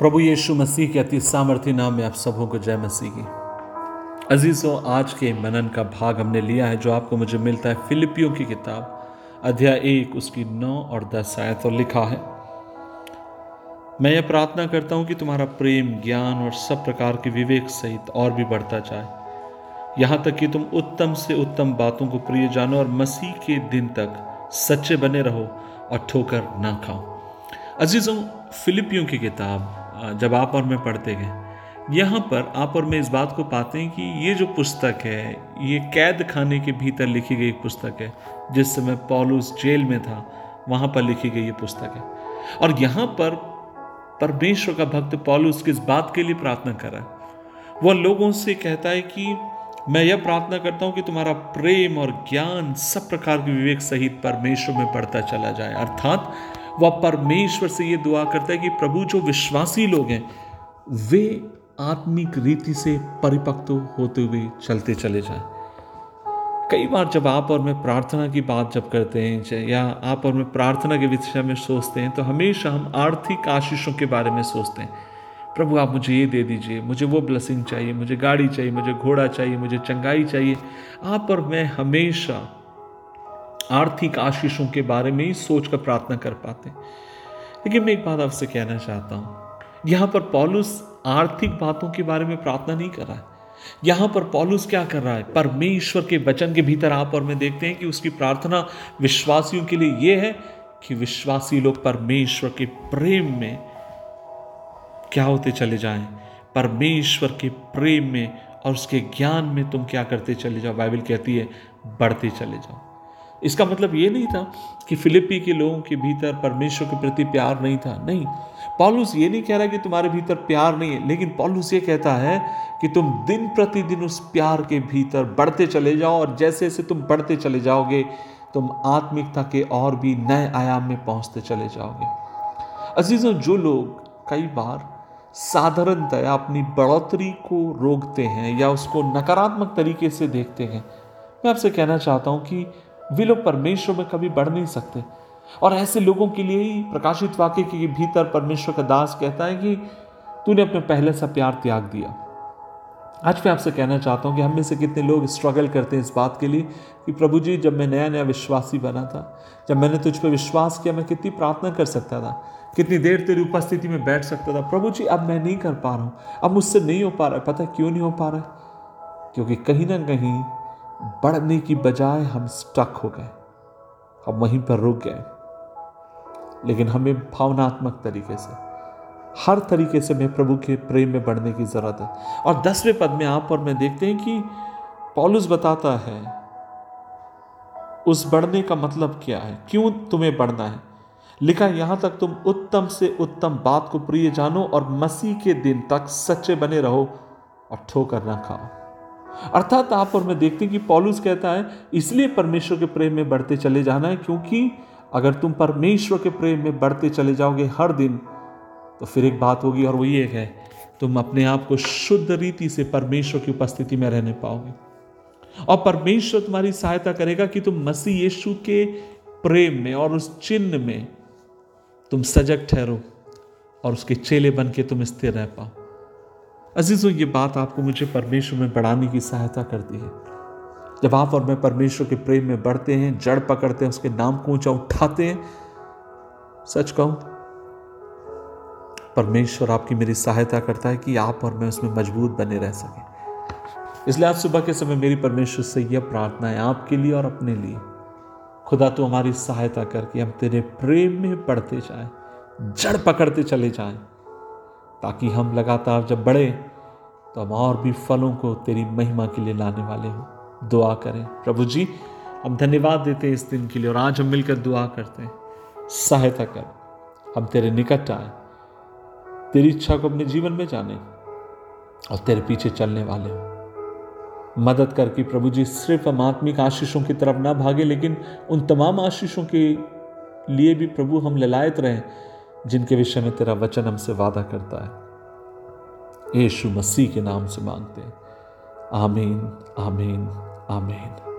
प्रभु यीशु मसीह के अति सामर्थ्य नाम में आप सबों को जय मसीह की। अजीज़ों, आज के मनन का भाग हमने लिया है, जो आपको मुझे मिलता है फिलिपियों की किताब, अध्याय एक, उसकी नौ और दस आयत और लिखा है। मैं यह प्रार्थना करता हूँ कि तुम्हारा प्रेम, ज्ञान और सब प्रकार के विवेक सहित और भी बढ़ता जाए। यहाँ तक कि तुम उत्तम से उत्तम बातों को प्रिय जानो और मसीह के दिन तक सच्चे बने रहो और ठोकर ना खाओ। अजीज़ों, फिलिपियों की किताब जब आप और मैं पढ़ते गए यहाँ पर आप और मैं इस बात को पाते हैं कि ये जो पुस्तक है, ये कैद खाने के भीतर लिखी गई पुस्तक है, जिस समय पॉलुस जेल में था, वहाँ पर लिखी गई ये पुस्तक है। और यहाँ पर परमेश्वर का भक्त पॉलुस किस बात के लिए प्रार्थना कर रहा है? वह लोगों से कहता है कि मैं यह प्रार्थना करता हूँ कि तुम्हारा प्रेम और ज्ञान सब प्रकार के विवेक सहित परमेश्वर में बढ़ता चला जाए। अर्थात वह परमेश्वर से ये दुआ करता है कि प्रभु, जो विश्वासी लोग हैं, वे आत्मिक रीति से परिपक्व होते हुए चलते चले जाएँ। कई बार जब आप और मैं प्रार्थना की बात जब करते हैं या आप और मैं प्रार्थना के विषय में सोचते हैं तो हमेशा हम आर्थिक आशीषों के बारे में सोचते हैं। प्रभु, आप मुझे ये दे दीजिए, मुझे वो ब्लेसिंग चाहिए, मुझे गाड़ी चाहिए, मुझे घोड़ा चाहिए, मुझे चंगाई चाहिए। आप और मैं हमेशा आर्थिक आशीषों के बारे में ही सोच कर प्रार्थना कर पाते। लेकिन मैं एक बात आपसे कहना चाहता हूँ। यहाँ पर पॉलुस आर्थिक बातों के बारे में प्रार्थना नहीं कर रहा है। यहाँ पर पॉलुस क्या कर रहा है? परमेश्वर के वचन के भीतर आप और मैं देखते हैं कि उसकी प्रार्थना विश्वासियों के लिए यह है कि विश्वासी लोग परमेश्वर के प्रेम में क्या होते चले जाएँ? परमेश्वर के प्रेम में और उसके ज्ञान में तुम क्या करते चले जाओ? बाइबल कहती है, बढ़ते चले जाओ। इसका मतलब ये नहीं था कि फिलिपी के लोगों के भीतर परमेश्वर के प्रति प्यार नहीं था। नहीं। पॉलुस ये नहीं कह रहा कि तुम्हारे भीतर प्यार नहीं है, लेकिन पॉलुस ये कहता है कि तुम दिन प्रतिदिन उस प्यार के भीतर बढ़ते चले जाओ और जैसे जैसे तुम बढ़ते चले जाओगे, तुम आत्मिकता के और भी नए आयाम में पहुँचते चले जाओगे। अजीजों, जो लोग कई बार साधारणतया अपनी बढ़ोतरी को रोकते हैं या उसको नकारात्मक तरीके से देखते हैं, मैं आपसे कहना चाहता हूँ कि वे लोग परमेश्वर में कभी बढ़ नहीं सकते। और ऐसे लोगों के लिए ही प्रकाशित वाक्य के भीतर परमेश्वर का दास कहता है कि तूने अपने पहले सा प्यार त्याग दिया। आज मैं आपसे कहना चाहता हूँ कि हम में से कितने लोग स्ट्रगल करते हैं इस बात के लिए कि प्रभु जी, जब मैं नया नया विश्वासी बना था, जब मैंने तुझ पर विश्वास किया, मैं कितनी प्रार्थना कर सकता था, कितनी देर तेरी उपस्थिति में बैठ सकता था। प्रभु जी, अब मैं नहीं कर पा रहा हूँ, अब मुझसे नहीं हो पा रहा है। पता क्यों नहीं हो पा रहा है? क्योंकि कहीं ना कहीं बढ़ने की बजाय हम स्टक हो गए। हम वहीं पर रुक गए। लेकिन हमें भावनात्मक तरीके से, हर तरीके से मैं प्रभु के प्रेम में बढ़ने की ज़रूरत है। और दसवें पद में आप और मैं देखते हैं कि पॉलुस बताता है, उस बढ़ने का मतलब क्या है? क्यों तुम्हें बढ़ना है? लिखा यहाँ तक तुम उत्तम से उत्तम बात को प्रिय जानो और मसीह के दिन तक सच्चे बने रहो और ठोकर ना खाओ। अर्थात आप और मैं देखते हैं कि पॉलुस कहता है, इसलिए परमेश्वर के प्रेम में बढ़ते चले जाना है क्योंकि अगर तुम परमेश्वर के प्रेम में बढ़ते चले जाओगे हर दिन तो फिर एक बात होगी और वो ये है, तुम अपने आप को शुद्ध रीति से परमेश्वर की उपस्थिति में रहने पाओगे। और परमेश्वर तुम्हारी सहायता करेगा कि तुम मसीह यीशु के प्रेम में और उस चिन्ह में तुम सजग ठहरो और उसके चेले बन के तुम स्थिर रह पाओ। अजीज़ों, ये बात आपको मुझे परमेश्वर में बढ़ाने की सहायता करती है। जब आप और मैं परमेश्वर के प्रेम में बढ़ते हैं, जड़ पकड़ते हैं, उसके नाम को ऊँचा उठाते हैं, सच कहूँ, परमेश्वर आपकी मेरी सहायता करता है कि आप और मैं उसमें मज़बूत बने रह सके। इसलिए आज सुबह के समय मेरी परमेश्वर से यह प्रार्थना है, आपके लिए और अपने लिए। खुदा तो हमारी सहायता करके हम तेरे प्रेम में बढ़ते जाएँ, जड़ पकड़ते चले जाएँ। ताकि हम लगातार जब बढ़े तो हम और भी फलों को तेरी महिमा के लिए लाने वाले हों। दुआ करें। प्रभु जी, हम धन्यवाद देते हैं इस दिन के लिए और आज हम मिलकर दुआ करते हैं। सहायता कर। हम तेरे निकट आए। तेरी इच्छा को अपने जीवन में जाने और तेरे पीछे चलने वाले हों। मदद करके प्रभु जी, सिर्फ़ हम आत्मिक आशीषों की तरफ़ ना भागे, लेकिन उन तमाम आशीषों के लिए भी प्रभु हम ललायत रहें। जिनके विषय में तेरा वचन हमसे वादा करता है। यीशु मसीह के नाम से मांगते हैं। आमीन आमीन आमीन।